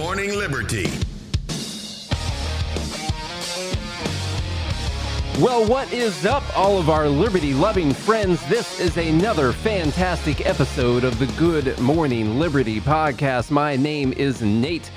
Morning Liberty. Well, what is up, all of our liberty loving friends? This is another fantastic episode of the Good Morning Liberty podcast. My name is Nate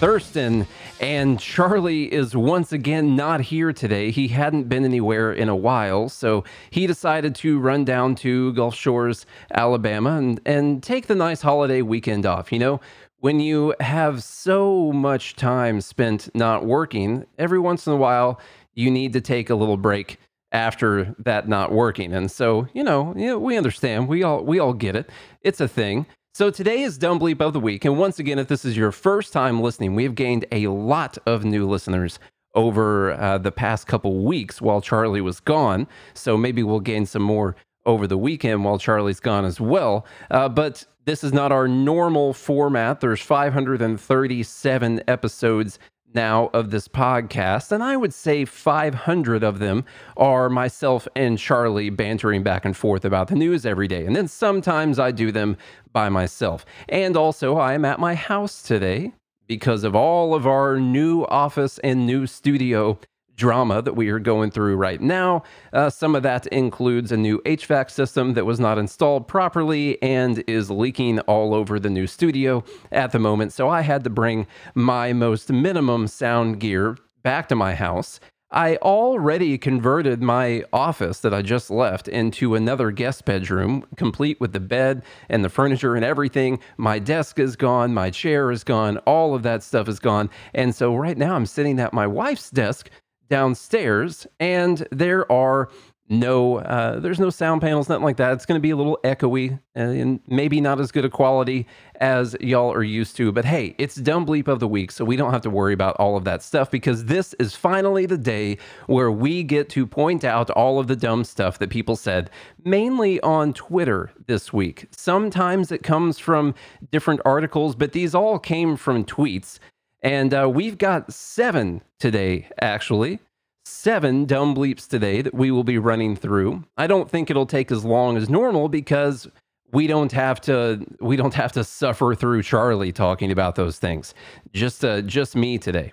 Thurston, and Charlie is once again not here today. He hadn't been anywhere in a while, so he decided to run down to Gulf Shores, Alabama, and, and take the nice holiday weekend off. You know, when you have so much time spent not working, every once in a while, you need to take a little break after that not working. And so, you know, you know, we understand. We all we all get it. It's a thing. So today is Dumb Bleep of the Week. And once again, if this is your first time listening, we have gained a lot of new listeners over uh, the past couple weeks while Charlie was gone. So maybe we'll gain some more over the weekend while Charlie's gone as well. Uh, but this is not our normal format. There's 537 episodes now of this podcast, and I would say 500 of them are myself and Charlie bantering back and forth about the news every day. And then sometimes I do them by myself. And also, I am at my house today because of all of our new office and new studio drama that we are going through right now. Uh, some of that includes a new HVAC system that was not installed properly and is leaking all over the new studio at the moment. So I had to bring my most minimum sound gear back to my house. I already converted my office that I just left into another guest bedroom, complete with the bed and the furniture and everything. My desk is gone, my chair is gone, all of that stuff is gone. And so right now I'm sitting at my wife's desk downstairs, and there are no uh, there's no sound panels nothing like that. It's going to be a little echoey and maybe not as good a quality as y'all are used to but hey it's dumb bleep of the week so we don't have to worry about all of that stuff because this is finally the day where we get to point out all of the dumb stuff that people said mainly on twitter this week. Sometimes it comes from different articles but these all came from tweets and uh, we've got seven today, actually. Seven dumb bleeps today that we will be running through. I don't think it'll take as long as normal because we don't have to we don't have to suffer through Charlie talking about those things. Just uh, just me today.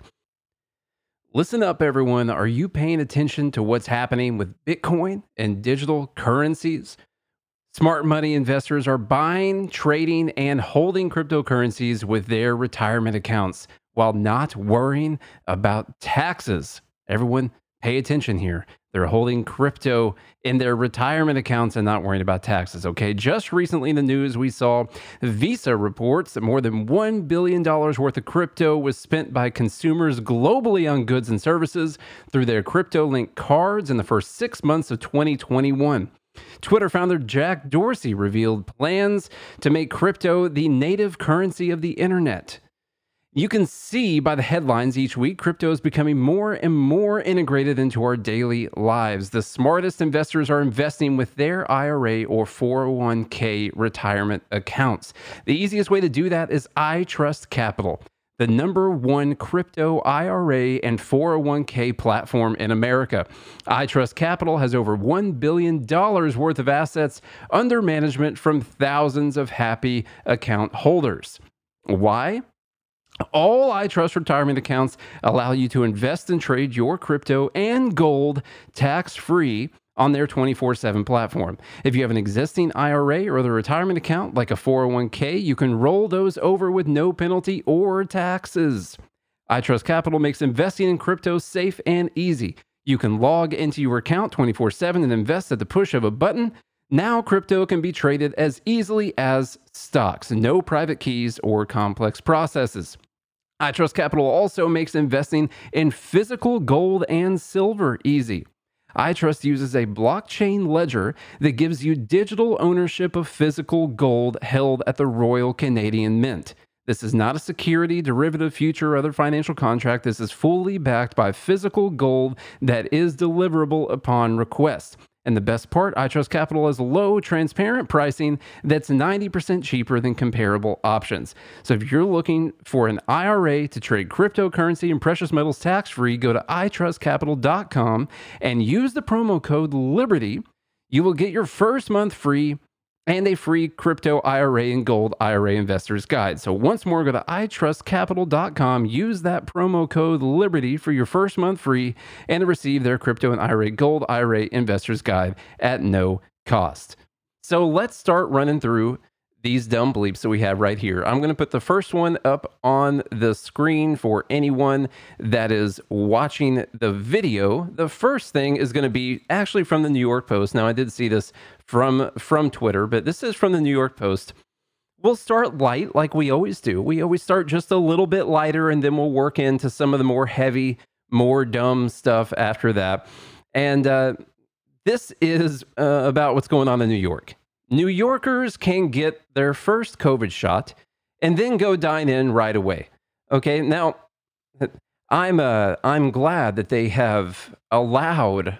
Listen up, everyone. Are you paying attention to what's happening with Bitcoin and digital currencies? Smart money investors are buying, trading, and holding cryptocurrencies with their retirement accounts while not worrying about taxes. Everyone, pay attention here. They're holding crypto in their retirement accounts and not worrying about taxes. Okay. Just recently in the news, we saw Visa reports that more than $1 billion worth of crypto was spent by consumers globally on goods and services through their crypto linked cards in the first six months of 2021. Twitter founder Jack Dorsey revealed plans to make crypto the native currency of the internet. You can see by the headlines each week, crypto is becoming more and more integrated into our daily lives. The smartest investors are investing with their IRA or 401k retirement accounts. The easiest way to do that is iTrust Capital, the number one crypto IRA and 401k platform in America. iTrust Capital has over $1 billion worth of assets under management from thousands of happy account holders. Why? All iTrust retirement accounts allow you to invest and trade your crypto and gold tax free on their 24 7 platform. If you have an existing IRA or other retirement account like a 401k, you can roll those over with no penalty or taxes. iTrust Capital makes investing in crypto safe and easy. You can log into your account 24 7 and invest at the push of a button. Now, crypto can be traded as easily as stocks, no private keys or complex processes. iTrust Capital also makes investing in physical gold and silver easy. iTrust uses a blockchain ledger that gives you digital ownership of physical gold held at the Royal Canadian Mint. This is not a security, derivative, future, or other financial contract. This is fully backed by physical gold that is deliverable upon request. And the best part, iTrust Capital has low, transparent pricing that's 90% cheaper than comparable options. So if you're looking for an IRA to trade cryptocurrency and precious metals tax free, go to itrustcapital.com and use the promo code LIBERTY. You will get your first month free and a free crypto IRA and gold IRA investors guide. So once more, go to itrustcapital.com, use that promo code Liberty for your first month free and to receive their crypto and IRA gold IRA investors guide at no cost. So let's start running through these dumb bleeps that we have right here. I'm going to put the first one up on the screen for anyone that is watching the video. The first thing is going to be actually from the New York Post. Now I did see this from from Twitter, but this is from the New York Post. We'll start light like we always do. We always start just a little bit lighter and then we'll work into some of the more heavy, more dumb stuff after that. And uh, this is uh, about what's going on in New York. New Yorkers can get their first COVID shot and then go dine in right away. Okay, now I'm uh, I'm glad that they have allowed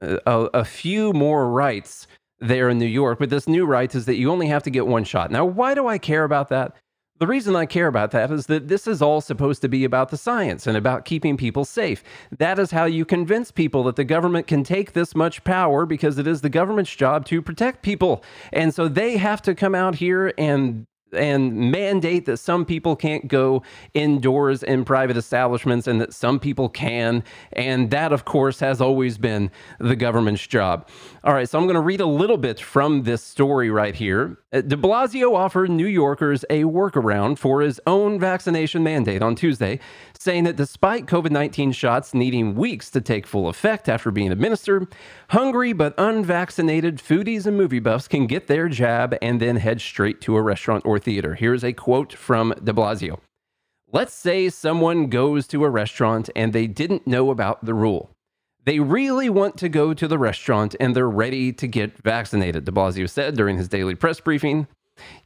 uh, a, a few more rights there in New York, but this new right is that you only have to get one shot. Now, why do I care about that? The reason I care about that is that this is all supposed to be about the science and about keeping people safe. That is how you convince people that the government can take this much power because it is the government's job to protect people. And so they have to come out here and and mandate that some people can't go indoors in private establishments and that some people can. And that, of course, has always been the government's job. All right, so I'm going to read a little bit from this story right here. Uh, de Blasio offered New Yorkers a workaround for his own vaccination mandate on Tuesday, saying that despite COVID 19 shots needing weeks to take full effect after being administered, hungry but unvaccinated foodies and movie buffs can get their jab and then head straight to a restaurant or theater. Here's a quote from de Blasio Let's say someone goes to a restaurant and they didn't know about the rule. They really want to go to the restaurant and they're ready to get vaccinated, de Blasio said during his daily press briefing.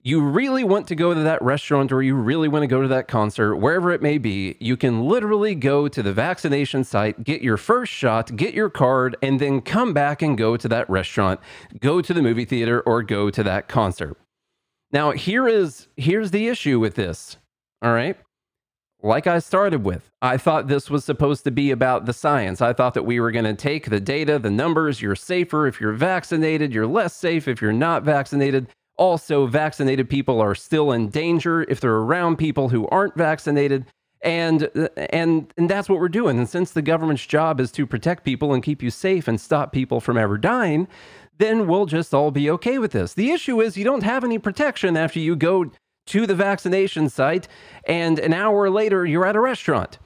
You really want to go to that restaurant or you really want to go to that concert, wherever it may be, you can literally go to the vaccination site, get your first shot, get your card, and then come back and go to that restaurant, go to the movie theater, or go to that concert. Now, here is here's the issue with this. All right like I started with, I thought this was supposed to be about the science. I thought that we were going to take the data, the numbers, you're safer if you're vaccinated, you're less safe if you're not vaccinated. Also, vaccinated people are still in danger if they're around people who aren't vaccinated. And and and that's what we're doing. And since the government's job is to protect people and keep you safe and stop people from ever dying, then we'll just all be okay with this. The issue is you don't have any protection after you go to the vaccination site, and an hour later, you're at a restaurant.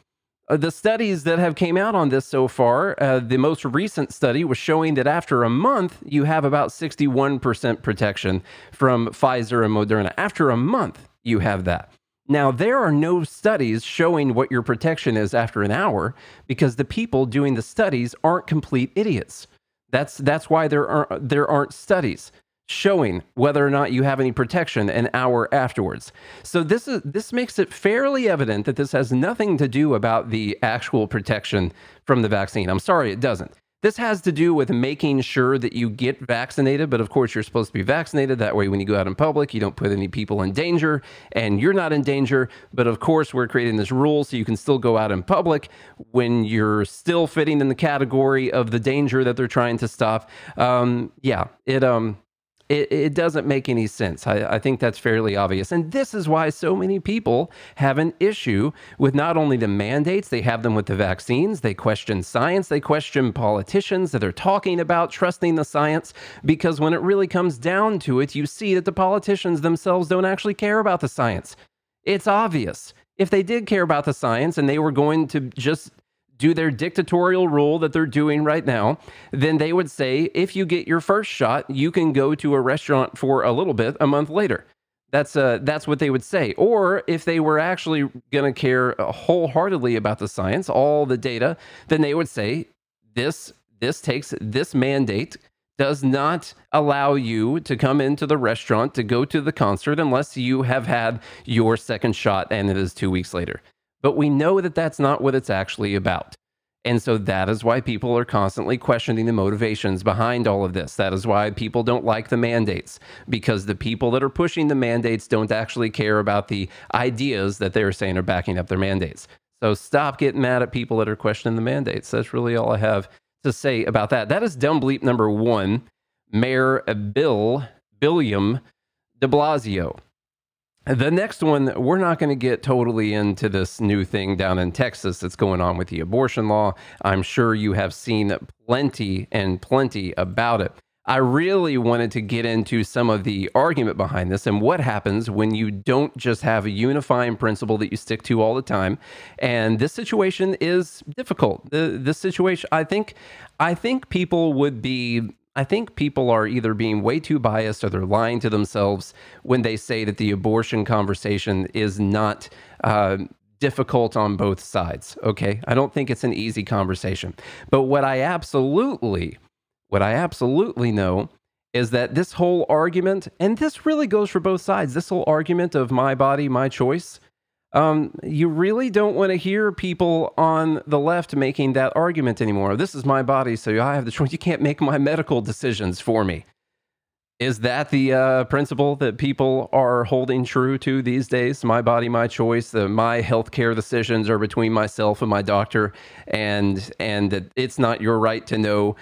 Uh, the studies that have came out on this so far, uh, the most recent study was showing that after a month, you have about 61% protection from Pfizer and Moderna. After a month, you have that. Now, there are no studies showing what your protection is after an hour because the people doing the studies aren't complete idiots. That's, that's why there, are, there aren't studies showing whether or not you have any protection an hour afterwards. So this is this makes it fairly evident that this has nothing to do about the actual protection from the vaccine. I'm sorry it doesn't. This has to do with making sure that you get vaccinated, but of course, you're supposed to be vaccinated. That way, when you go out in public, you don't put any people in danger and you're not in danger. But of course, we're creating this rule so you can still go out in public when you're still fitting in the category of the danger that they're trying to stop. Um, yeah, it, um, it, it doesn't make any sense. I, I think that's fairly obvious. And this is why so many people have an issue with not only the mandates, they have them with the vaccines, they question science, they question politicians that are talking about trusting the science, because when it really comes down to it, you see that the politicians themselves don't actually care about the science. It's obvious. If they did care about the science and they were going to just do their dictatorial rule that they're doing right now, then they would say if you get your first shot, you can go to a restaurant for a little bit a month later. That's uh, that's what they would say. Or if they were actually going to care wholeheartedly about the science, all the data, then they would say this this takes this mandate does not allow you to come into the restaurant to go to the concert unless you have had your second shot and it is 2 weeks later. But we know that that's not what it's actually about. And so that is why people are constantly questioning the motivations behind all of this. That is why people don't like the mandates, because the people that are pushing the mandates don't actually care about the ideas that they're saying are backing up their mandates. So stop getting mad at people that are questioning the mandates. That's really all I have to say about that. That is dumb bleep number one. Mayor Bill William de Blasio. The next one, we're not going to get totally into this new thing down in Texas that's going on with the abortion law. I'm sure you have seen plenty and plenty about it. I really wanted to get into some of the argument behind this and what happens when you don't just have a unifying principle that you stick to all the time. And this situation is difficult. The, this situation, I think, I think people would be I think people are either being way too biased or they're lying to themselves when they say that the abortion conversation is not uh, difficult on both sides. Okay. I don't think it's an easy conversation. But what I absolutely, what I absolutely know is that this whole argument, and this really goes for both sides, this whole argument of my body, my choice, um, you really don't want to hear people on the left making that argument anymore. This is my body, so I have the choice. You can't make my medical decisions for me. Is that the uh, principle that people are holding true to these days? My body, my choice. The, my healthcare decisions are between myself and my doctor, and and that it's not your right to know.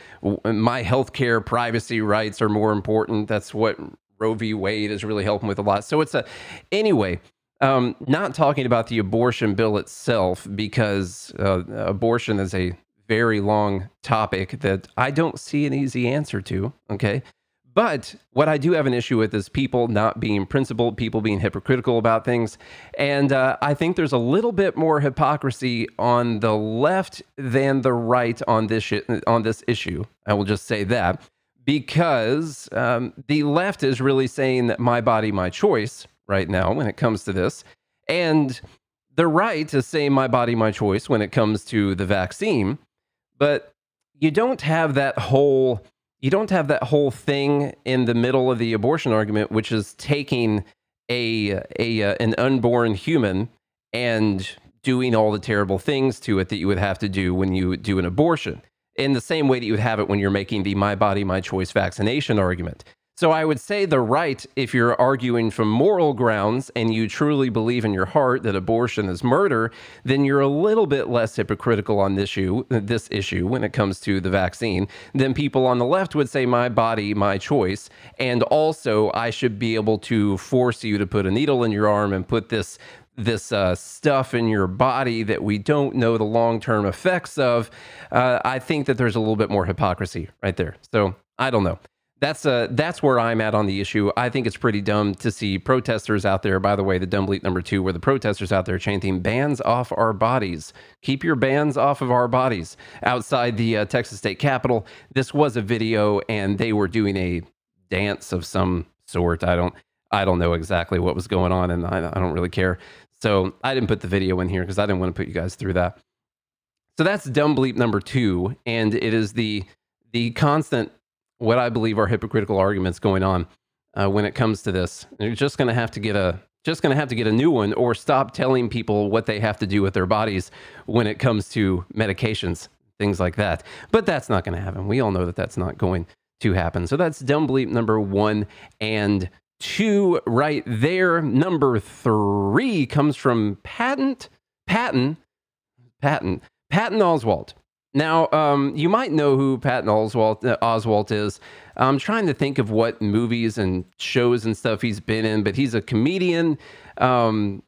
My healthcare privacy rights are more important. That's what Roe v. Wade is really helping with a lot. So it's a anyway. Um, not talking about the abortion bill itself, because uh, abortion is a very long topic that I don't see an easy answer to. Okay. But what I do have an issue with is people not being principled, people being hypocritical about things. And uh, I think there's a little bit more hypocrisy on the left than the right on this, sh- on this issue. I will just say that because um, the left is really saying that my body, my choice right now when it comes to this. And the right to say my body, my choice when it comes to the vaccine. But you don't have that whole you don't have that whole thing in the middle of the abortion argument, which is taking a a uh, an unborn human and doing all the terrible things to it that you would have to do when you do an abortion. In the same way that you would have it when you're making the my body, my choice vaccination argument. So I would say the right, if you're arguing from moral grounds and you truly believe in your heart that abortion is murder, then you're a little bit less hypocritical on this issue, this issue when it comes to the vaccine than people on the left would say my body, my choice, and also I should be able to force you to put a needle in your arm and put this this uh, stuff in your body that we don't know the long term effects of. Uh, I think that there's a little bit more hypocrisy right there. So I don't know that's uh that's where I'm at on the issue. I think it's pretty dumb to see protesters out there. By the way, the dumb bleep number two, where the protesters out there chanting "bans off our bodies." Keep your bands off of our bodies outside the uh, Texas State Capitol. This was a video, and they were doing a dance of some sort. I don't I don't know exactly what was going on, and I, I don't really care. So I didn't put the video in here because I didn't want to put you guys through that. So that's dumb bleep number two, and it is the the constant what I believe are hypocritical arguments going on uh, when it comes to this. You're just going to have to get a just going to have to get a new one or stop telling people what they have to do with their bodies when it comes to medications, things like that. But that's not going to happen. We all know that that's not going to happen. So that's dumb bleep number one and two right there. Number three comes from Patent, Patton, Patton, Patton Oswalt. Now, um, you might know who Patton Oswalt, uh, Oswalt is. I'm trying to think of what movies and shows and stuff he's been in, but he's a comedian. Um,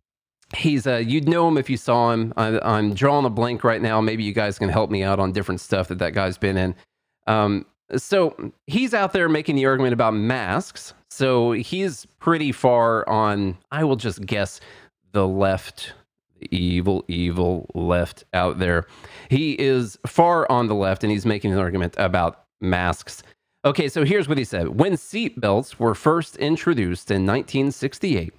he's a, you'd know him if you saw him. I, am drawing a blank right now. Maybe you guys can help me out on different stuff that that guy's been in. Um, so he's out there making the argument about masks. So he's pretty far on, I will just guess, the left evil, evil left out there. He is far on the left and he's making an argument about masks. Okay, so here's what he said When seatbelts were first introduced in 1968,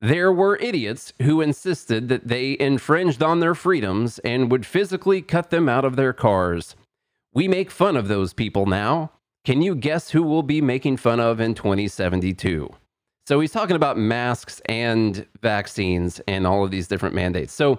there were idiots who insisted that they infringed on their freedoms and would physically cut them out of their cars. We make fun of those people now. Can you guess who we'll be making fun of in 2072? So he's talking about masks and vaccines and all of these different mandates. So,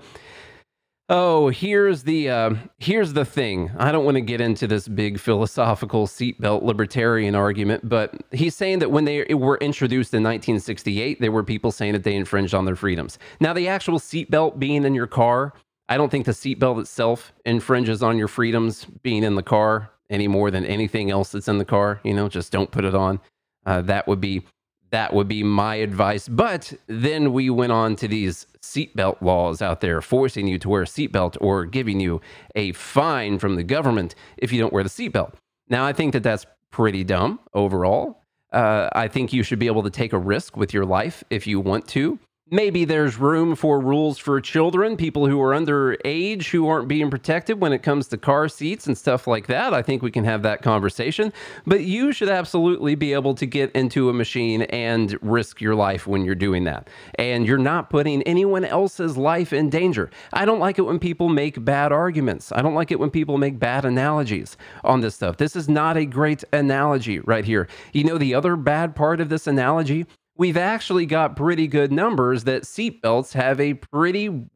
oh, here's the uh, here's the thing. I don't want to get into this big philosophical seatbelt libertarian argument, but he's saying that when they were introduced in 1968, there were people saying that they infringed on their freedoms. Now, the actual seatbelt being in your car, I don't think the seatbelt itself infringes on your freedoms being in the car any more than anything else that's in the car. You know, just don't put it on. Uh, that would be that would be my advice. But then we went on to these seatbelt laws out there, forcing you to wear a seatbelt or giving you a fine from the government if you don't wear the seatbelt. Now, I think that that's pretty dumb overall. Uh, I think you should be able to take a risk with your life if you want to. Maybe there's room for rules for children, people who are underage who aren't being protected when it comes to car seats and stuff like that. I think we can have that conversation. But you should absolutely be able to get into a machine and risk your life when you're doing that. And you're not putting anyone else's life in danger. I don't like it when people make bad arguments. I don't like it when people make bad analogies on this stuff. This is not a great analogy right here. You know, the other bad part of this analogy we've actually got pretty good numbers that seatbelts have a pretty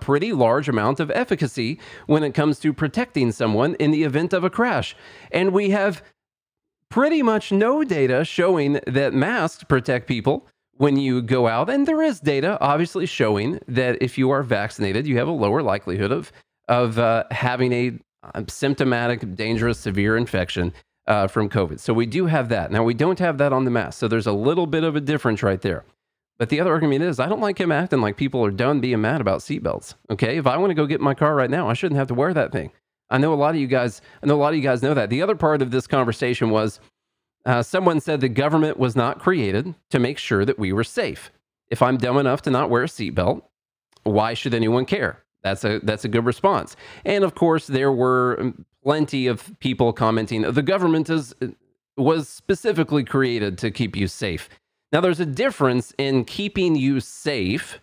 pretty large amount of efficacy when it comes to protecting someone in the event of a crash. And we have pretty much no data showing that masks protect people when you go out. And there is data obviously showing that if you are vaccinated, you have a lower likelihood of of uh, having a symptomatic, dangerous, severe infection uh, from COVID. So we do have that. Now, we don't have that on the mask. So there's a little bit of a difference right there. But the other argument is I don't like him acting like people are done being mad about seatbelts. Okay. If I want to go get my car right now, I shouldn't have to wear that thing. I know a lot of you guys, I know a lot of you guys know that. The other part of this conversation was uh, someone said the government was not created to make sure that we were safe. If I'm dumb enough to not wear a seatbelt, why should anyone care? That's a that's a good response. And of course, there were um, plenty of people commenting the government is was specifically created to keep you safe. Now, there's a difference in keeping you safe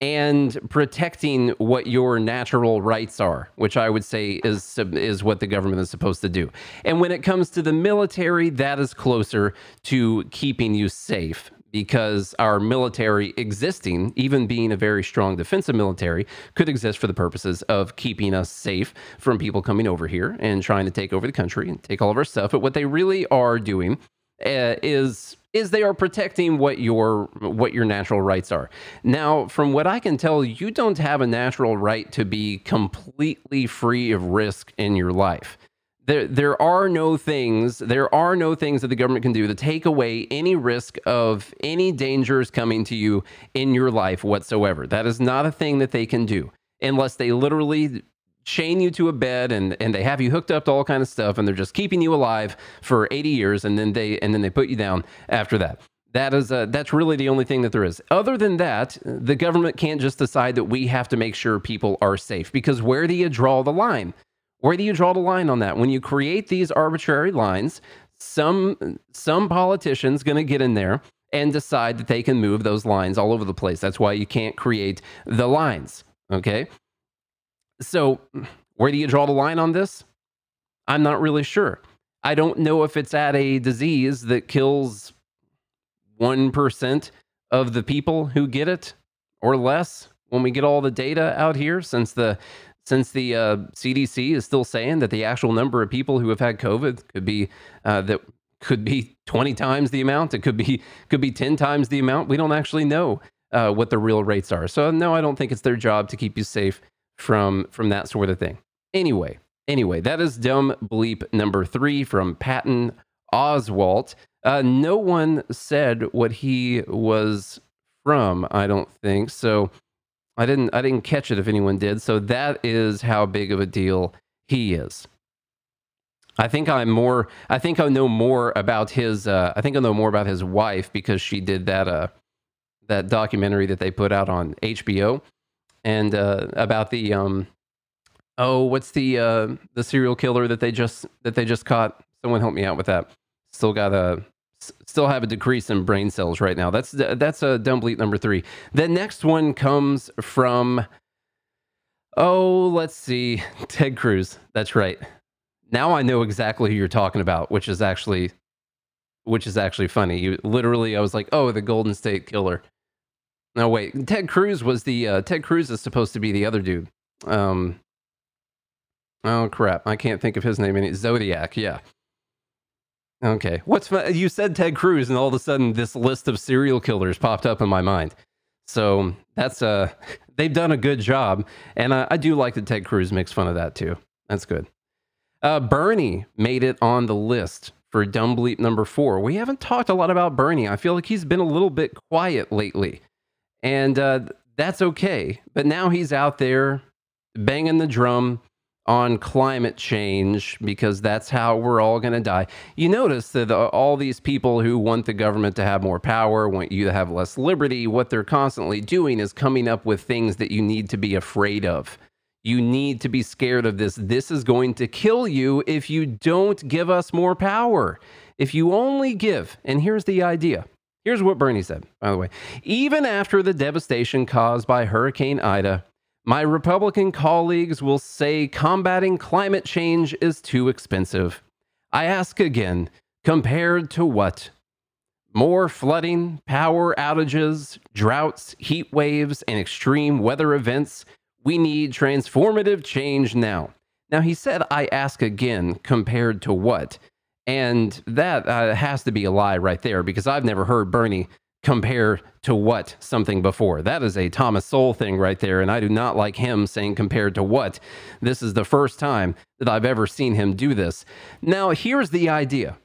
and protecting what your natural rights are, which I would say is is what the government is supposed to do. And when it comes to the military, that is closer to keeping you safe because our military existing, even being a very strong defensive military, could exist for the purposes of keeping us safe from people coming over here and trying to take over the country and take all of our stuff. But what they really are doing uh, is is they are protecting what your what your natural rights are. Now, from what I can tell, you don't have a natural right to be completely free of risk in your life there there are no things there are no things that the government can do to take away any risk of any dangers coming to you in your life whatsoever that is not a thing that they can do unless they literally chain you to a bed and and they have you hooked up to all kind of stuff and they're just keeping you alive for 80 years and then they and then they put you down after that that is uh, that's really the only thing that there is. Other than that, the government can't just decide that we have to make sure people are safe because where do you draw the line? Where do you draw the line on that? When you create these arbitrary lines, some some politician's going to get in there and decide that they can move those lines all over the place. That's why you can't create the lines, okay? So, where do you draw the line on this? I'm not really sure. I don't know if it's at a disease that kills 1% of the people who get it or less when we get all the data out here since the since the uh, CDC is still saying that the actual number of people who have had COVID could be uh, that could be 20 times the amount. It could be could be 10 times the amount. We don't actually know uh, what the real rates are. So no, I don't think it's their job to keep you safe from from that sort of thing. Anyway, anyway, that is dumb bleep number three from Patton Oswalt. Uh, no one said what he was from. I don't think so. I didn't I didn't catch it if anyone did. So that is how big of a deal he is. I think I'm more I think I know more about his uh, I think I know more about his wife because she did that uh that documentary that they put out on HBO and uh, about the um oh what's the uh the serial killer that they just that they just caught someone help me out with that still got a still have a decrease in brain cells right now. That's that's a dumb bleep number three. The next one comes from oh, let's see, Ted Cruz. That's right. Now I know exactly who you're talking about, which is actually which is actually funny. You literally, I was like, oh, the Golden State Killer. No, wait, Ted Cruz was the uh, Ted Cruz is supposed to be the other dude. Um, oh crap, I can't think of his name. Any Zodiac, yeah. Okay. What's you said Ted Cruz, and all of a sudden this list of serial killers popped up in my mind. So that's uh they've done a good job, and I, I do like that Ted Cruz makes fun of that too. That's good. Uh, Bernie made it on the list for dumb bleep number four. We haven't talked a lot about Bernie. I feel like he's been a little bit quiet lately. And uh, that's okay. But now he's out there banging the drum on climate change because that's how we're all going to die. You notice that all these people who want the government to have more power, want you to have less liberty, what they're constantly doing is coming up with things that you need to be afraid of. You need to be scared of this. This is going to kill you if you don't give us more power. If you only give, and here's the idea. Here's what Bernie said, by the way. Even after the devastation caused by Hurricane Ida, my Republican colleagues will say combating climate change is too expensive. I ask again, compared to what? More flooding, power outages, droughts, heat waves, and extreme weather events. We need transformative change now. Now, he said, I ask again, compared to what? And that uh, has to be a lie right there because I've never heard Bernie compare to what something before. That is a Thomas Sowell thing right there. And I do not like him saying compared to what. This is the first time that I've ever seen him do this. Now, here's the idea.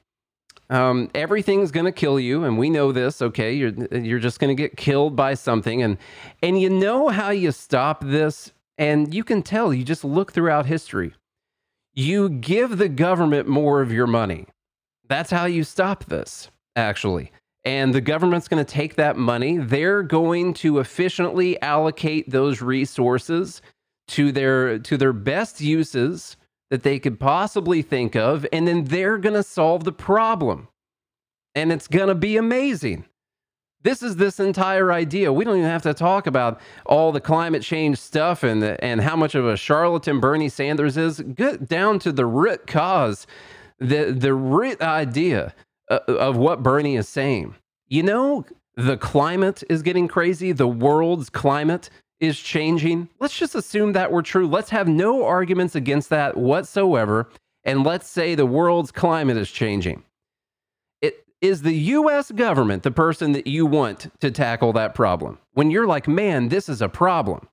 Um, everything's going to kill you, and we know this. Okay, you're you're just going to get killed by something, and and you know how you stop this, and you can tell. You just look throughout history. You give the government more of your money. That's how you stop this. Actually, and the government's going to take that money. They're going to efficiently allocate those resources to their to their best uses that they could possibly think of, and then they're going to solve the problem. And it's going to be amazing. This is this entire idea. We don't even have to talk about all the climate change stuff and the, and how much of a charlatan Bernie Sanders is. Get down to the root cause, the the root idea Uh, uh, of what Bernie is saying. You know, the climate is getting crazy. The world's climate is changing. Let's just assume that we're true. Let's have no arguments against that whatsoever. And let's say the world's climate is changing. It, is the US government the person that you want to tackle that problem? When you're like, man, this is a problem.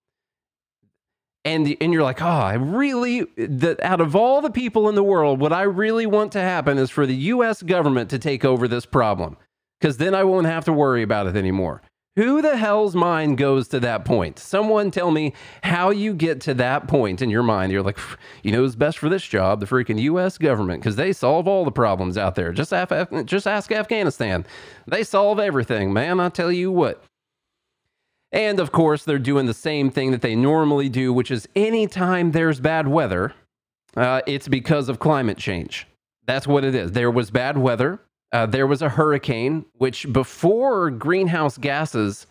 And, and you're like, oh, I really, the, out of all the people in the world, what I really want to happen is for the US government to take over this problem because then I won't have to worry about it anymore. Who the hell's mind goes to that point? Someone tell me how you get to that point in your mind. You're like, you know who's best for this job? The freaking U.S. government, because they solve all the problems out there. Just, Af- just ask Afghanistan. They solve everything, man. I tell you what. And of course, they're doing the same thing that they normally do, which is anytime there's bad weather, uh, it's because of climate change. That's what it is. There was bad weather. Uh, there was a hurricane, which before greenhouse gases,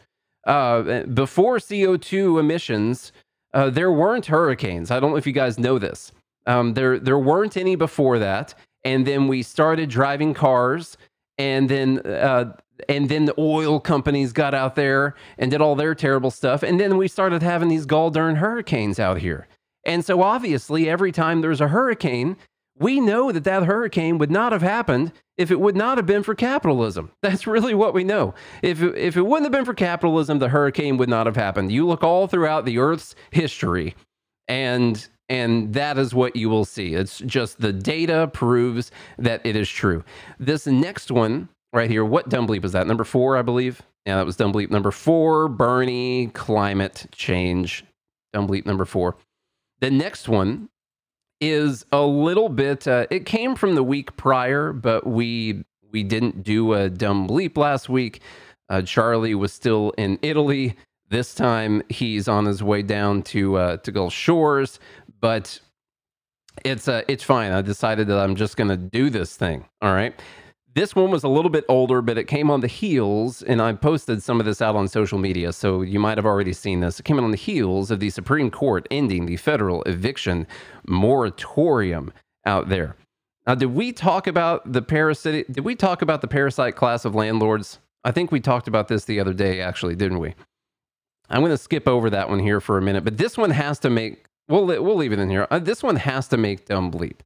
uh, before CO2 emissions, uh, there weren't hurricanes. I don't know if you guys know this. Um, there, there weren't any before that. And then we started driving cars, and then uh, and then the oil companies got out there and did all their terrible stuff. And then we started having these gall darn hurricanes out here. And so obviously, every time there's a hurricane, we know that that hurricane would not have happened if it would not have been for capitalism. That's really what we know. If, if it wouldn't have been for capitalism, the hurricane would not have happened. You look all throughout the Earth's history, and and that is what you will see. It's just the data proves that it is true. This next one right here, what dumb bleep is that? Number four, I believe. Yeah, that was dumb bleep number four. Bernie, climate change. Dumb bleep number four. The next one is a little bit. Uh, it came from the week prior, but we we didn't do a dumb bleep last week. Uh, Charlie was still in Italy. This time he's on his way down to uh, to Gulf Shores, but it's uh, it's fine. I decided that I'm just gonna do this thing. All right. This one was a little bit older, but it came on the heels, and I posted some of this out on social media, so you might have already seen this. It came on the heels of the Supreme Court ending the federal eviction moratorium out there. Now, did we talk about the parasitic? Did we talk about the parasite class of landlords? I think we talked about this the other day, actually, didn't we? I'm going to skip over that one here for a minute, but this one has to make. We'll we'll leave it in here. Uh, this one has to make dumb bleep.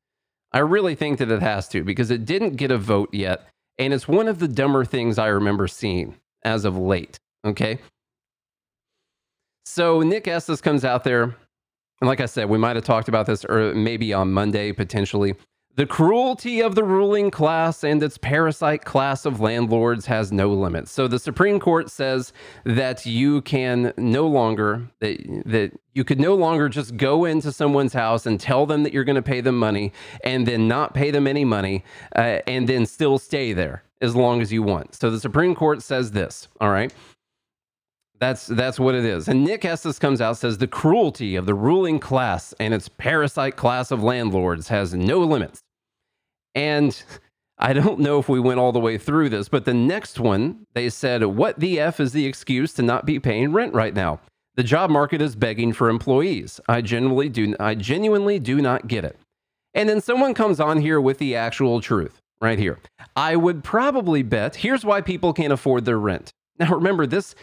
I really think that it has to because it didn't get a vote yet. And it's one of the dumber things I remember seeing as of late. Okay. So Nick Estes comes out there. And like I said, we might have talked about this or maybe on Monday potentially. The cruelty of the ruling class and its parasite class of landlords has no limits. So the Supreme Court says that you can no longer that that you could no longer just go into someone's house and tell them that you're going to pay them money and then not pay them any money uh, and then still stay there as long as you want. So the Supreme Court says this, all right? That's that's what it is. And Nick Estes comes out says the cruelty of the ruling class and its parasite class of landlords has no limits. And I don't know if we went all the way through this, but the next one they said, "What the f is the excuse to not be paying rent right now? The job market is begging for employees. I genuinely do I genuinely do not get it." And then someone comes on here with the actual truth right here. I would probably bet here's why people can't afford their rent. Now remember this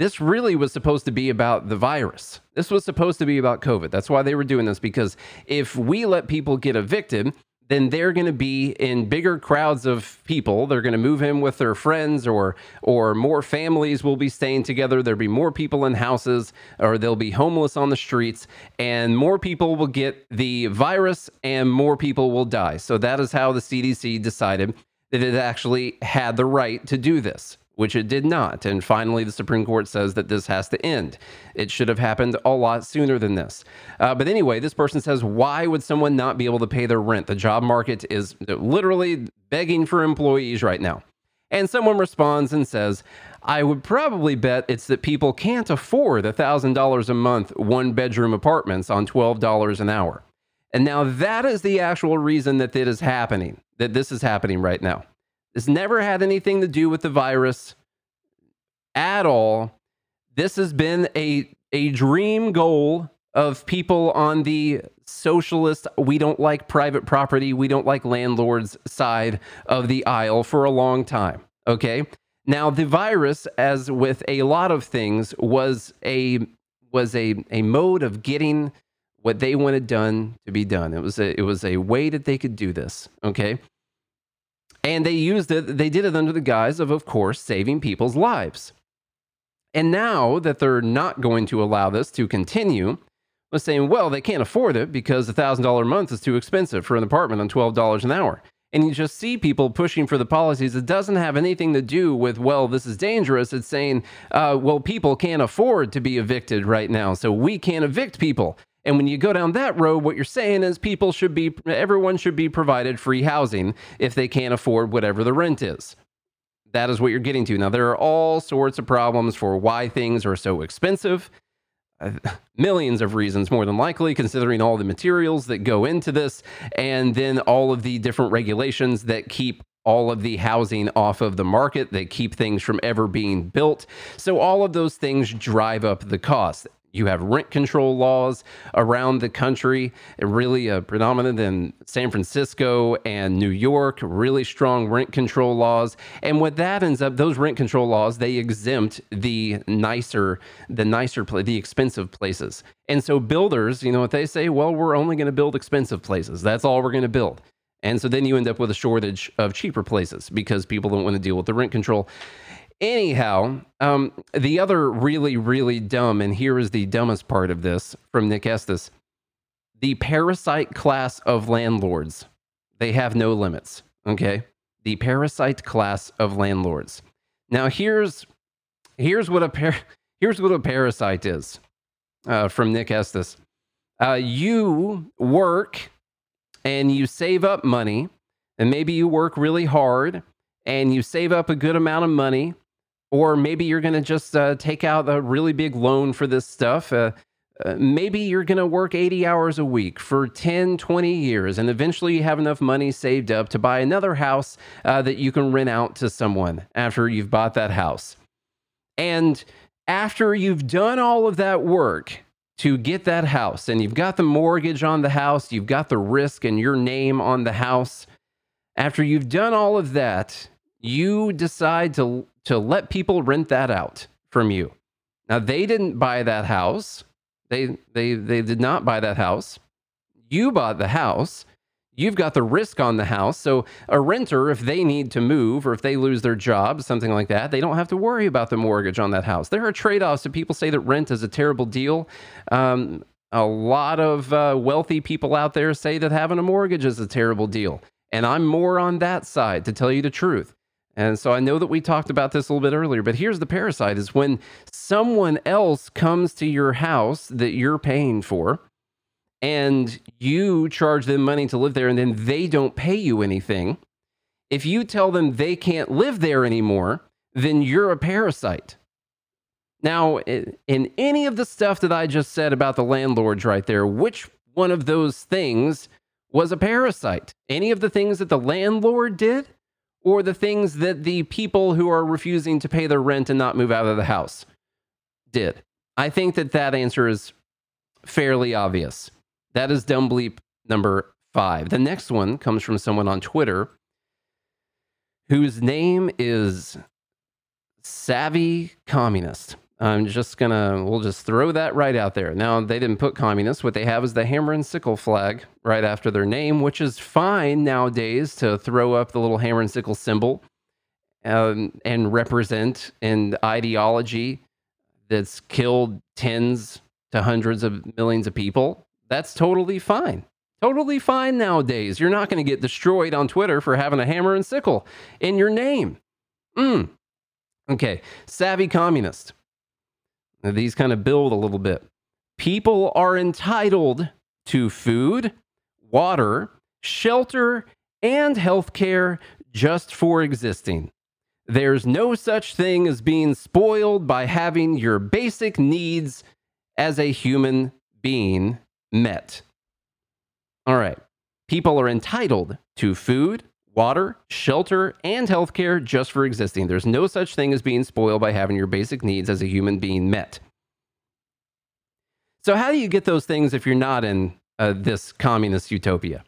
this really was supposed to be about the virus. This was supposed to be about COVID. That's why they were doing this because if we let people get evicted, then they're going to be in bigger crowds of people. They're going to move in with their friends, or or more families will be staying together. There'll be more people in houses, or they'll be homeless on the streets, and more people will get the virus, and more people will die. So that is how the CDC decided that it actually had the right to do this which it did not. And finally, the Supreme Court says that this has to end. It should have happened a lot sooner than this. Uh, but anyway, this person says, why would someone not be able to pay their rent? The job market is literally begging for employees right now. And someone responds and says, I would probably bet it's that people can't afford $1,000 a month one bedroom apartments on $12 an hour. And now that is the actual reason that it is happening, that this is happening right now. This never had anything to do with the virus at all. This has been a, a dream goal of people on the socialist, we don't like private property, we don't like landlords side of the aisle for a long time. Okay. Now, the virus, as with a lot of things, was a was a, a mode of getting what they wanted done to be done. It was a it was a way that they could do this. Okay. And they used it, they did it under the guise of, of course, saving people's lives. And now that they're not going to allow this to continue, was saying, well, they can't afford it because $1,000 a month is too expensive for an apartment on $12 an hour. And you just see people pushing for the policies. It doesn't have anything to do with, well, this is dangerous. It's saying, uh, well, people can't afford to be evicted right now. So we can't evict people. And when you go down that road, what you're saying is people should be, everyone should be provided free housing if they can't afford whatever the rent is. That is what you're getting to. Now, there are all sorts of problems for why things are so expensive. Uh, millions of reasons, more than likely, considering all the materials that go into this, and then all of the different regulations that keep all of the housing off of the market, that keep things from ever being built. So, all of those things drive up the cost. You have rent control laws around the country, really uh, predominant in San Francisco and New York, really strong rent control laws. And what that ends up, those rent control laws, they exempt the nicer, the nicer, the expensive places. And so builders, you know what they say? Well, we're only going to build expensive places. That's all we're going to build. And so then you end up with a shortage of cheaper places because people don't want to deal with the rent control. Anyhow, um, the other really, really dumb, and here is the dumbest part of this from Nick Estes the parasite class of landlords, they have no limits. Okay. The parasite class of landlords. Now, here's here's what a par- here's what a parasite is uh, from Nick Estes. Uh, you work and you save up money, and maybe you work really hard and you save up a good amount of money or maybe you're going to just uh, take out a really big loan for this stuff. Uh, uh, maybe you're going to work 80 hours a week for 10, 20 years, and eventually you have enough money saved up to buy another house uh, that you can rent out to someone after you've bought that house. And after you've done all of that work to get that house, and you've got the mortgage on the house, you've got the risk and your name on the house, after you've done all of that, you decide to to let people rent that out from you. Now they didn't buy that house. They they they did not buy that house. You bought the house. You've got the risk on the house. So a renter, if they need to move or if they lose their job, something like that, they don't have to worry about the mortgage on that house. There are trade-offs. If people say that rent is a terrible deal, um, a lot of uh, wealthy people out there say that having a mortgage is a terrible deal. And I'm more on that side, to tell you the truth. And so I know that we talked about this a little bit earlier, but here's the parasite is when someone else comes to your house that you're paying for and you charge them money to live there and then they don't pay you anything. If you tell them they can't live there anymore, then you're a parasite. Now, in any of the stuff that I just said about the landlords right there, which one of those things was a parasite? Any of the things that the landlord did, or the things that the people who are refusing to pay their rent and not move out of the house did? I think that that answer is fairly obvious. That is dumb bleep number five. The next one comes from someone on Twitter whose name is Savvy Communist. I'm just gonna, we'll just throw that right out there. Now, they didn't put communist. What they have is the hammer and sickle flag right after their name, which is fine nowadays to throw up the little hammer and sickle symbol um, and represent an ideology that's killed tens to hundreds of millions of people. That's totally fine. Totally fine nowadays. You're not going to get destroyed on Twitter for having a hammer and sickle in your name. Mm. Okay, savvy communist. These kind of build a little bit. People are entitled to food, water, shelter, and health care just for existing. There's no such thing as being spoiled by having your basic needs as a human being met. All right. People are entitled to food, water, shelter, and healthcare just for existing. There's no such thing as being spoiled by having your basic needs as a human being met. So, how do you get those things if you're not in uh, this communist utopia?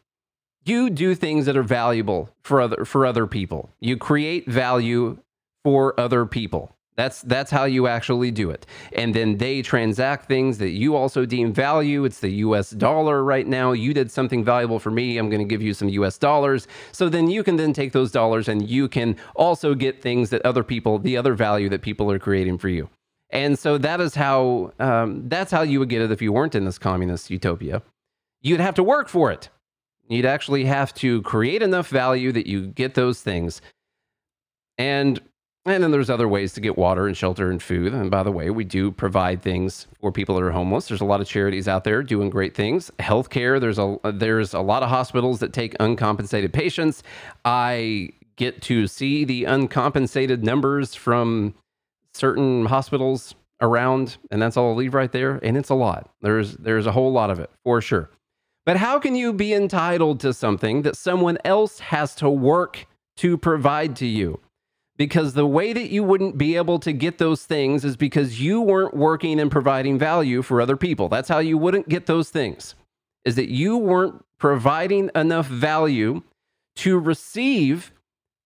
You do things that are valuable for other for other people. You create value for other people. That's that's how you actually do it. And then they transact things that you also deem value. It's the US dollar right now. You did something valuable for me. I'm going to give you some US dollars. So then you can then take those dollars and you can also get things that other people, the other value that people are creating for you. And so that is how um, that's how you would get it if you weren't in this communist utopia. You'd have to work for it. You'd actually have to create enough value that you get those things. And and then there's other ways to get water and shelter and food. And by the way, we do provide things for people that are homeless. There's a lot of charities out there doing great things. Healthcare, there's a there's a lot of hospitals that take uncompensated patients. I get to see the uncompensated numbers from certain hospitals around, and that's all I'll leave right there. And it's a lot. There's there's a whole lot of it for sure. But how can you be entitled to something that someone else has to work to provide to you? Because the way that you wouldn't be able to get those things is because you weren't working and providing value for other people. That's how you wouldn't get those things, is that you weren't providing enough value to receive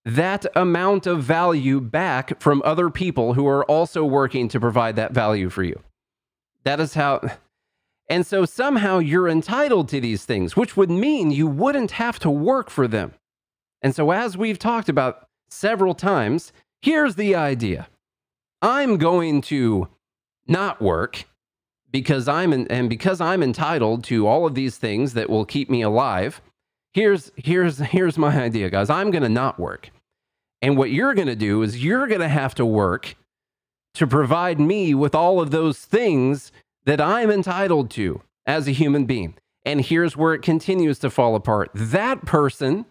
that amount of value back from other people who are also working to provide that value for you. That is how. And so somehow you're entitled to these things, which would mean you wouldn't have to work for them. And so, as we've talked about, several times. Here's the idea I'm going to not work because I'm in, and because I'm entitled to all of these things that will keep me alive. Here's here's here's my idea, guys. I'm going to not work. And what you're going to do is you're going to have to work to provide me with all of those things that I'm entitled to as a human being. And here's where it continues to fall apart. That person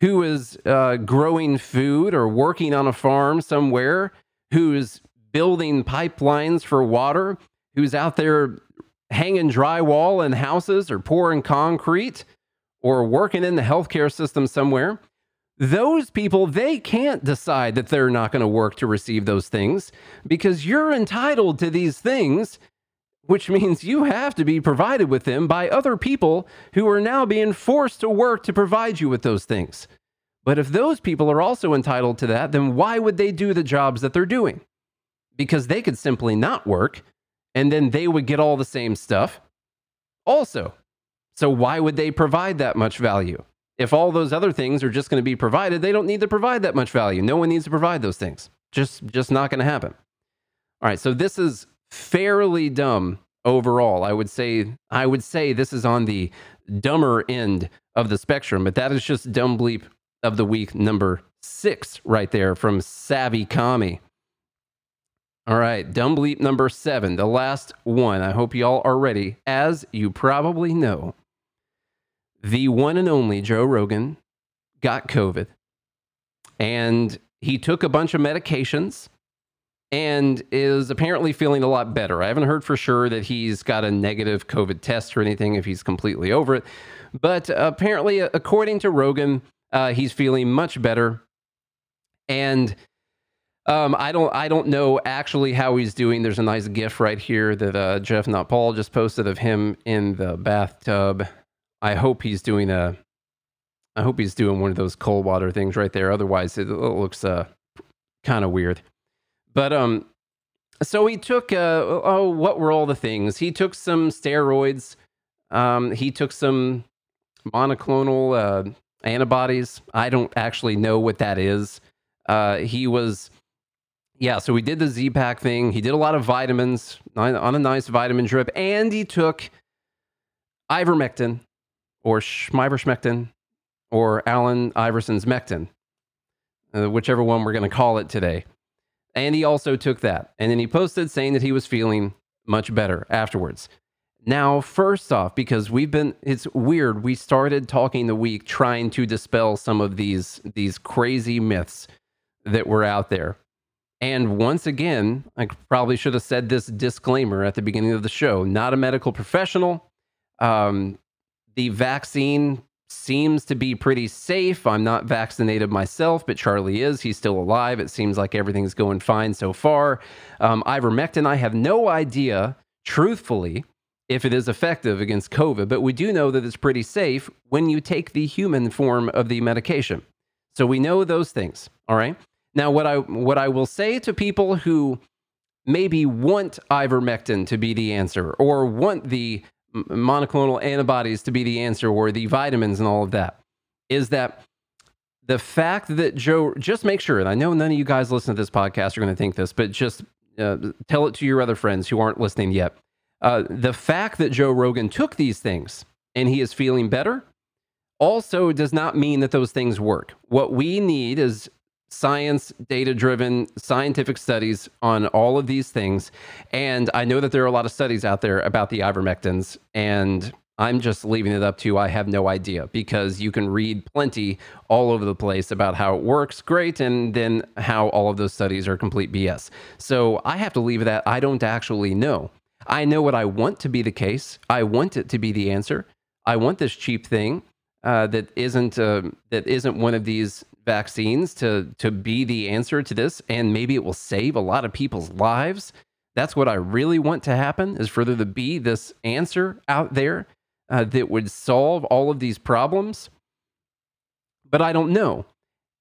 who is uh, growing food or working on a farm somewhere, who's building pipelines for water, who's out there hanging drywall in houses or pouring concrete or working in the healthcare system somewhere. Those people, they can't decide that they're not going to work to receive those things because you're entitled to these things, which means you have to be provided with them by other people who are now being forced to work to provide you with those things. But if those people are also entitled to that, then why would they do the jobs that they're doing? Because they could simply not work and then they would get all the same stuff also. So why would they provide that much value? If all those other things are just going to be provided, they don't need to provide that much value. No one needs to provide those things. Just just not going to happen. All right, so this is fairly dumb overall. I would say I would say this is on the dumber end of the spectrum, but that is just dumb bleep of the week number six right there from Savvy Kami. All right, dumb bleep number seven, the last one. I hope y'all are ready. As you probably know, the one and only Joe Rogan got COVID and he took a bunch of medications and is apparently feeling a lot better. I haven't heard for sure that he's got a negative COVID test or anything, if he's completely over it. But apparently, according to Rogan, uh, he's feeling much better. And um, I don't I don't know actually how he's doing. There's a nice GIF right here that uh, Jeff Not Paul just posted of him in the bathtub. I hope he's doing a I hope he's doing one of those cold water things right there. Otherwise, it, looks uh, kind of weird. But um, so he took uh, oh, what were all the things? He took some steroids. Um, he took some monoclonal uh, antibodies. I don't actually know what that is. Uh, he was yeah, so we did the Z-Pak thing. He did a lot of vitamins on a nice vitamin drip, and he took ivermectin or schmiverschmectin or Alan Iverson's Mectin, uh, whichever one we're going to call it today. And he also took that. And then he posted saying that he was feeling much better afterwards. Now, first off, because we've been, it's weird. We started talking the week trying to dispel some of these, these crazy myths that were out there. And once again, I probably should have said this disclaimer at the beginning of the show not a medical professional. Um, the vaccine seems to be pretty safe. I'm not vaccinated myself, but Charlie is. He's still alive. It seems like everything's going fine so far. Um, ivermectin, I have no idea, truthfully, if it is effective against COVID, but we do know that it's pretty safe when you take the human form of the medication. So we know those things. All right. Now, what I what I will say to people who maybe want ivermectin to be the answer, or want the monoclonal antibodies to be the answer, or the vitamins and all of that, is that the fact that Joe just make sure, and I know none of you guys listen to this podcast are going to think this, but just uh, tell it to your other friends who aren't listening yet. Uh, the fact that Joe Rogan took these things and he is feeling better also does not mean that those things work. What we need is science, data driven, scientific studies on all of these things. And I know that there are a lot of studies out there about the ivermectins, and I'm just leaving it up to I have no idea because you can read plenty all over the place about how it works great and then how all of those studies are complete BS. So I have to leave that I don't actually know. I know what I want to be the case. I want it to be the answer. I want this cheap thing uh, that isn't uh, that isn't one of these vaccines to to be the answer to this and maybe it will save a lot of people's lives that's what i really want to happen is for there to be this answer out there uh, that would solve all of these problems but i don't know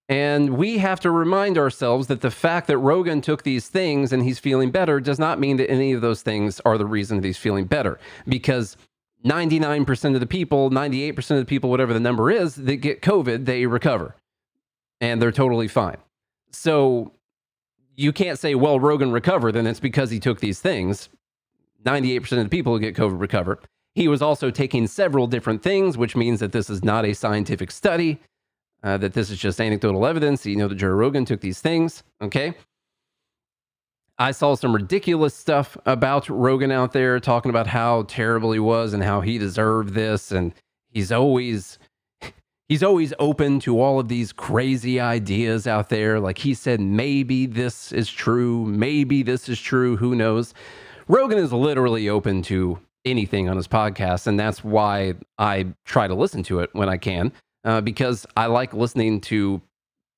and we have to remind ourselves that the fact that Rogan took these things and he's feeling better does not mean that any of those things are the reason that he's feeling better. Because 99% of the people, 98% of the people, whatever the number is, that get COVID, they recover and they're totally fine. So you can't say, well, Rogan recovered, then it's because he took these things. 98% of the people who get COVID recover. He was also taking several different things, which means that this is not a scientific study, uh, that this is just anecdotal evidence. You know that Joe Rogan took these things. Okay. I saw some ridiculous stuff about Rogan out there talking about how terrible he was and how he deserved this. And he's always he's always open to all of these crazy ideas out there. Like he said, maybe this is true, maybe this is true, who knows? Rogan is literally open to anything on his podcast, and that's why I try to listen to it when I can, uh, because I like listening to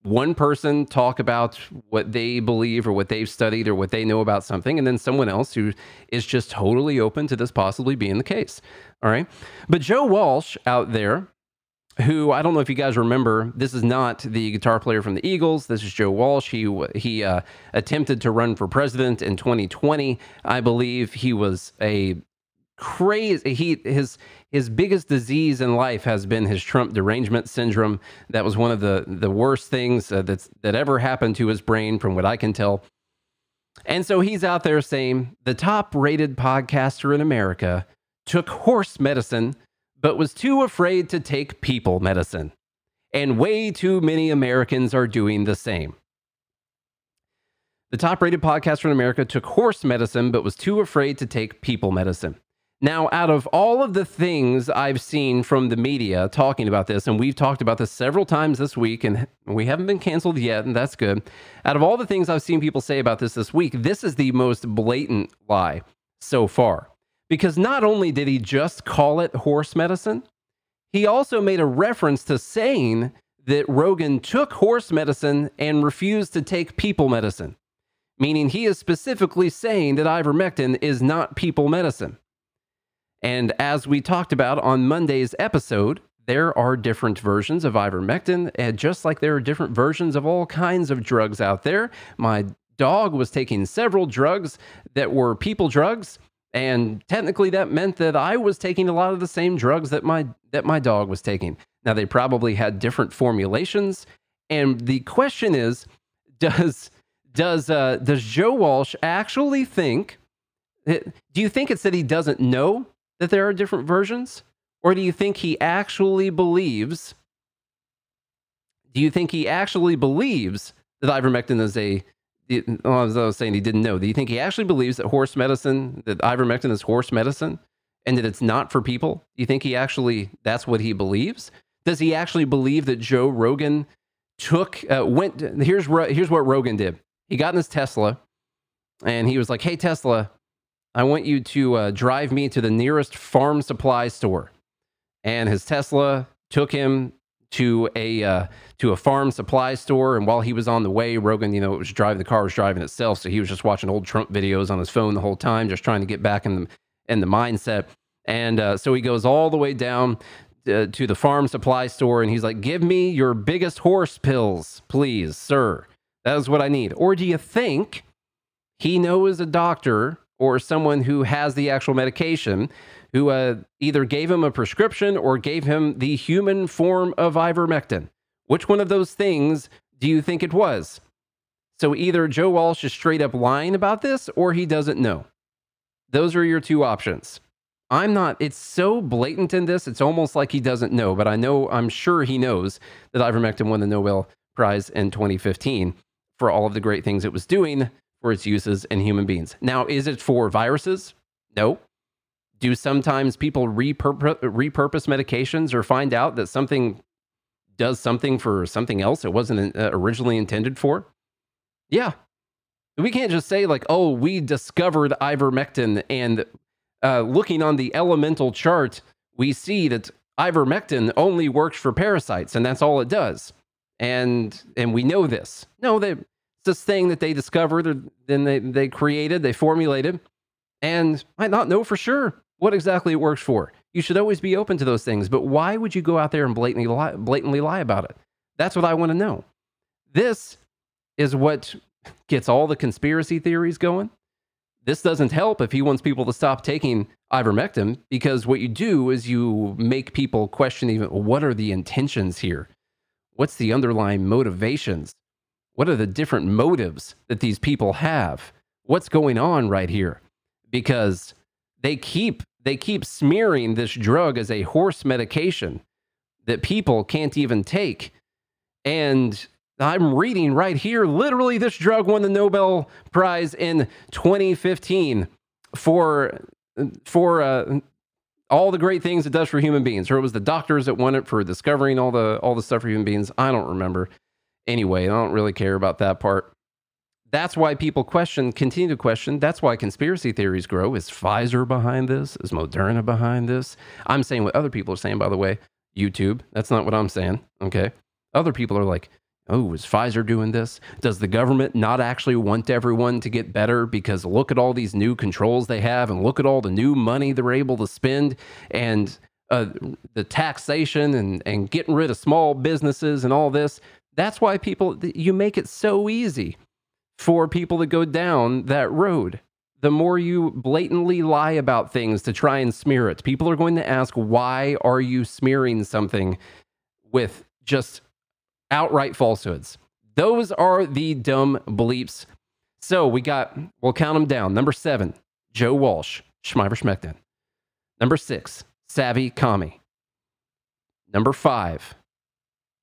one person talk about what they believe or what they've studied or what they know about something, and then someone else who is just totally open to this possibly being the case. All right. But Joe Walsh out there who I don't know if you guys remember. This is not the guitar player from the Eagles. This is Joe Walsh. He he uh, attempted to run for president in 2020. I believe he was a crazy. He his his biggest disease in life has been his Trump derangement syndrome. That was one of the the worst things uh, that's that ever happened to his brain, from what I can tell. And so he's out there saying the top rated podcaster in America took horse medicine, but was too afraid to take people medicine. And way too many Americans are doing the same. The top rated podcaster in America took horse medicine, but was too afraid to take people medicine. Now, out of all of the things I've seen from the media talking about this, and we've talked about this several times this week, and we haven't been canceled yet, and that's good. Out of all the things I've seen people say about this this week, this is the most blatant lie so far. Because not only did he just call it horse medicine, he also made a reference to saying that Rogan took horse medicine and refused to take people medicine, meaning he is specifically saying that ivermectin is not people medicine. And as we talked about on Monday's episode, there are different versions of ivermectin, and just like there are different versions of all kinds of drugs out there. My dog was taking several drugs that were people drugs, and technically that meant that I was taking a lot of the same drugs that my that my dog was taking. Now they probably had different formulations, and the question is, does does uh, does Joe Walsh actually think? Do you think it's that he doesn't know that there are different versions? Or do you think he actually believes? Do you think he actually believes that ivermectin is a? Well, as I was saying, he didn't know. Do you think he actually believes that horse medicine, that ivermectin is horse medicine, and that it's not for people? Do you think he actually that's what he believes? Does he actually believe that Joe Rogan took uh, went? Here's here's what Rogan did. He got in his Tesla, and he was like, "Hey Tesla, I want you to uh, drive me to the nearest farm supply store. And his Tesla took him to a uh, to a farm supply store. And while he was on the way, Rogan, you know, was driving the car was driving itself, so he was just watching old Trump videos on his phone the whole time, just trying to get back in the in the mindset. And uh, so he goes all the way down uh, to the farm supply store, and he's like, "Give me your biggest horse pills, please, sir. That is what I need." Or do you think he knows a doctor or someone who has the actual medication who uh, either gave him a prescription or gave him the human form of ivermectin. Which one of those things do you think it was? So either Joe Walsh is straight up lying about this or he doesn't know. Those are your two options. I'm not, it's so blatant in this, it's almost like he doesn't know, but I know, I'm sure he knows that ivermectin won the Nobel Prize in 2015 for all of the great things it was doing for its uses in human beings. Now, is it for viruses? No. Do sometimes people repurpose, repurpose medications or find out that something does something for something else it wasn't uh, originally intended for? Yeah. We can't just say, like, oh, we discovered ivermectin and uh, looking on the elemental chart, we see that ivermectin only works for parasites and that's all it does. And and we know this. No, they this thing that they discovered or then they, they created, they formulated, and might not know for sure what exactly it works for. You should always be open to those things, but why would you go out there and blatantly lie, blatantly lie about it? That's what I want to know. This is what gets all the conspiracy theories going. This doesn't help if he wants people to stop taking ivermectin because what you do is you make people question even what are the intentions here? What's the underlying motivations? What are the different motives that these people have? What's going on right here? Because they keep they keep smearing this drug as a horse medication that people can't even take. And I'm reading right here literally this drug won the Nobel Prize in 2015 for for uh, all the great things it does for human beings. Or it was the doctors that won it for discovering all the all the stuff for human beings. I don't remember anyway. I don't really care about that part. That's why people question, continue to question. That's why conspiracy theories grow. Is Pfizer behind this? Is Moderna behind this? I'm saying what other people are saying, by the way. YouTube. That's not what I'm saying. Okay. Other people are like, oh, is Pfizer doing this? Does the government not actually want everyone to get better because look at all these new controls they have and look at all the new money they're able to spend and uh, the taxation and, and getting rid of small businesses and all this? That's why people, you make it so easy for people to go down that road. The more you blatantly lie about things to try and smear it, people are going to ask, why are you smearing something with just outright falsehoods? Those are the dumb bleeps. So we got, we'll count them down. Number seven, Joe Walsh, Schmeiber Schmeckton. Number six, Savvy Kami. Number five,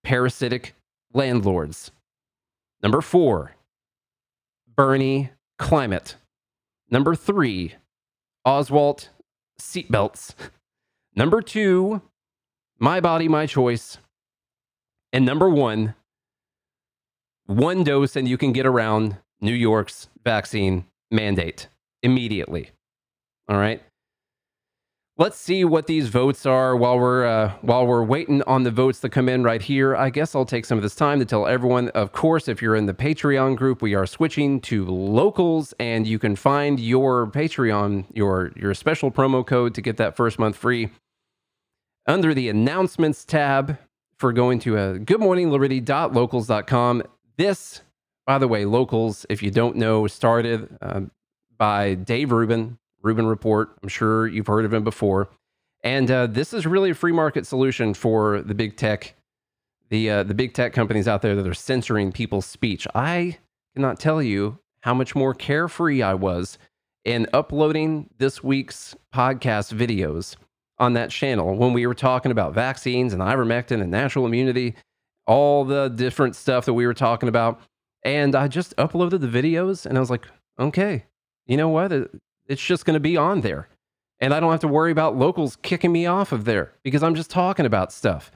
Parasitic Landlords. Number four, Bernie Climate. Number three, Oswalt Seatbelts. Number two, My Body, My Choice. And number one, one dose and you can get around New York's vaccine mandate immediately. All right. Let's see what these votes are while we're uh, while we're waiting on the votes to come in right here. I guess I'll take some of this time to tell everyone. Of course, if you're in the Patreon group, we are switching to locals, and you can find your Patreon your your special promo code to get that first month free under the announcements tab for going to uh, goodmorningliberty.locals.com. This, by the way, locals, if you don't know, started uh, by Dave Rubin Rubin Report. I'm sure you've heard of him before. And uh, this is really a free market solution for the big tech, the uh, the big tech companies out there that are censoring people's speech. I cannot tell you how much more carefree I was in uploading this week's podcast videos on that channel when we were talking about vaccines and ivermectin and natural immunity, all the different stuff that we were talking about. And I just uploaded the videos and I was like, okay, you know what? It's just going to be on there. And I don't have to worry about locals kicking me off of there because I'm just talking about stuff.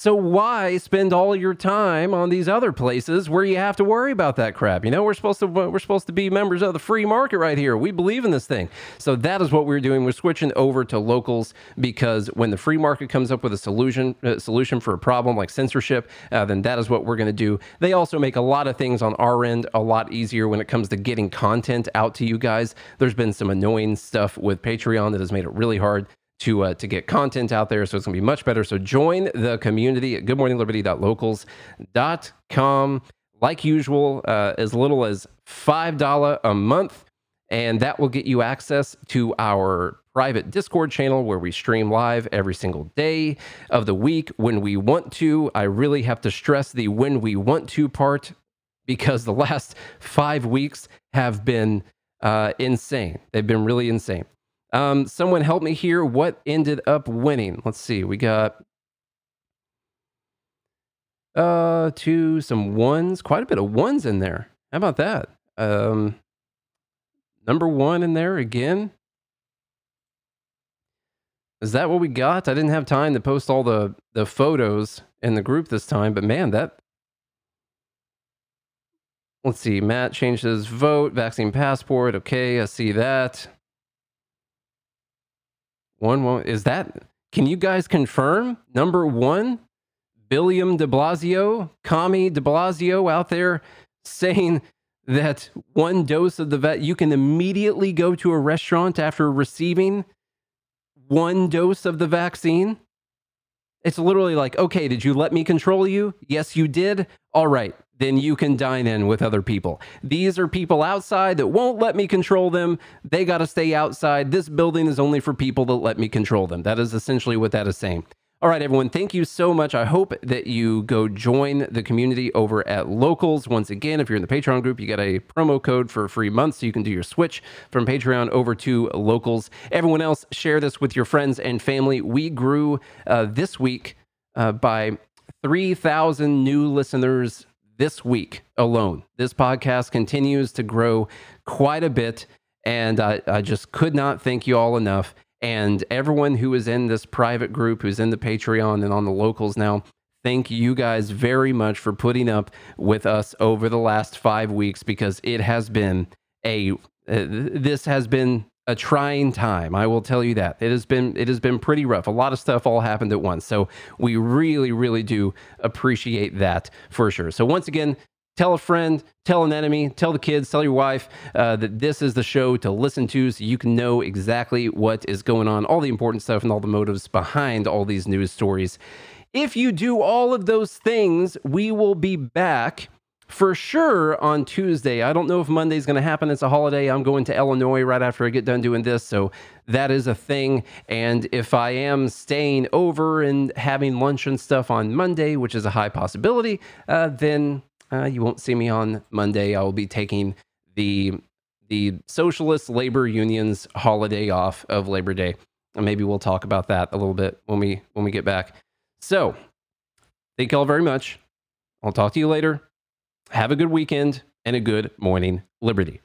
So why spend all your time on these other places where you have to worry about that crap? You know, we're supposed to we're supposed to be members of the free market right here. We believe in this thing. So that is what we're doing. We're switching over to locals because when the free market comes up with a solution uh, solution for a problem like censorship, uh, then that is what we're going to do. They also make a lot of things on our end a lot easier when it comes to getting content out to you guys. There's been some annoying stuff with Patreon that has made it really hard to uh, to get content out there. So it's going to be much better. So join the community at goodmorningliberty.locals.com. Like usual, uh, as little as $5 a month. And that will get you access to our private Discord channel where we stream live every single day of the week when we want to. I really have to stress the when we want to part because the last five weeks have been uh, insane. They've been really insane. Um, someone help me here. What ended up winning? Let's see. We got uh two, some ones, quite a bit of ones in there. How about that? Um, number one in there again. Is that what we got? I didn't have time to post all the the photos in the group this time, but man, that Let's see. Matt changed his vote. Vaccine passport. Okay, I see that. One, one is that? Can you guys confirm number one, Billiam De Blasio, Kami De Blasio out there saying that one dose of the vet you can immediately go to a restaurant after receiving one dose of the vaccine? It's literally like, okay, did you let me control you? Yes, you did. All right, then you can dine in with other people. These are people outside that won't let me control them. They got to stay outside. This building is only for people that let me control them. That is essentially what that is saying. All right, everyone, thank you so much. I hope that you go join the community over at Locals. Once again, if you're in the Patreon group, you get a promo code for a free month so you can do your switch from Patreon over to Locals. Everyone else, share this with your friends and family. We grew uh, this week uh, by 3,000 new listeners this week alone. This podcast continues to grow quite a bit, and I, I just could not thank you all enough. And everyone who is in this private group, who's in the Patreon and on the locals now, thank you guys very much for putting up with us over the last five weeks because it has been a uh, this has been a trying time. I will tell you that. It has been it has been pretty rough. A lot of stuff all happened at once. So we really really do appreciate that for sure. So once again, tell a friend, tell an enemy, tell the kids, tell your wife uh, that this is the show to listen to so you can know exactly what is going on, all the important stuff and all the motives behind all these news stories. If you do all of those things, we will be back for sure on Tuesday. I don't know if Monday's going to happen. It's a holiday. I'm going to Illinois right after I get done doing this. So that is a thing. And if I am staying over and having lunch and stuff on Monday, which is a high possibility, uh, then uh, you won't see me on Monday. I will be taking the the socialist labor unions holiday off of Labor Day. And maybe we'll talk about that a little bit when we when we get back. So, thank you all very much. I'll talk to you later. Have a good weekend and a good morning, Liberty.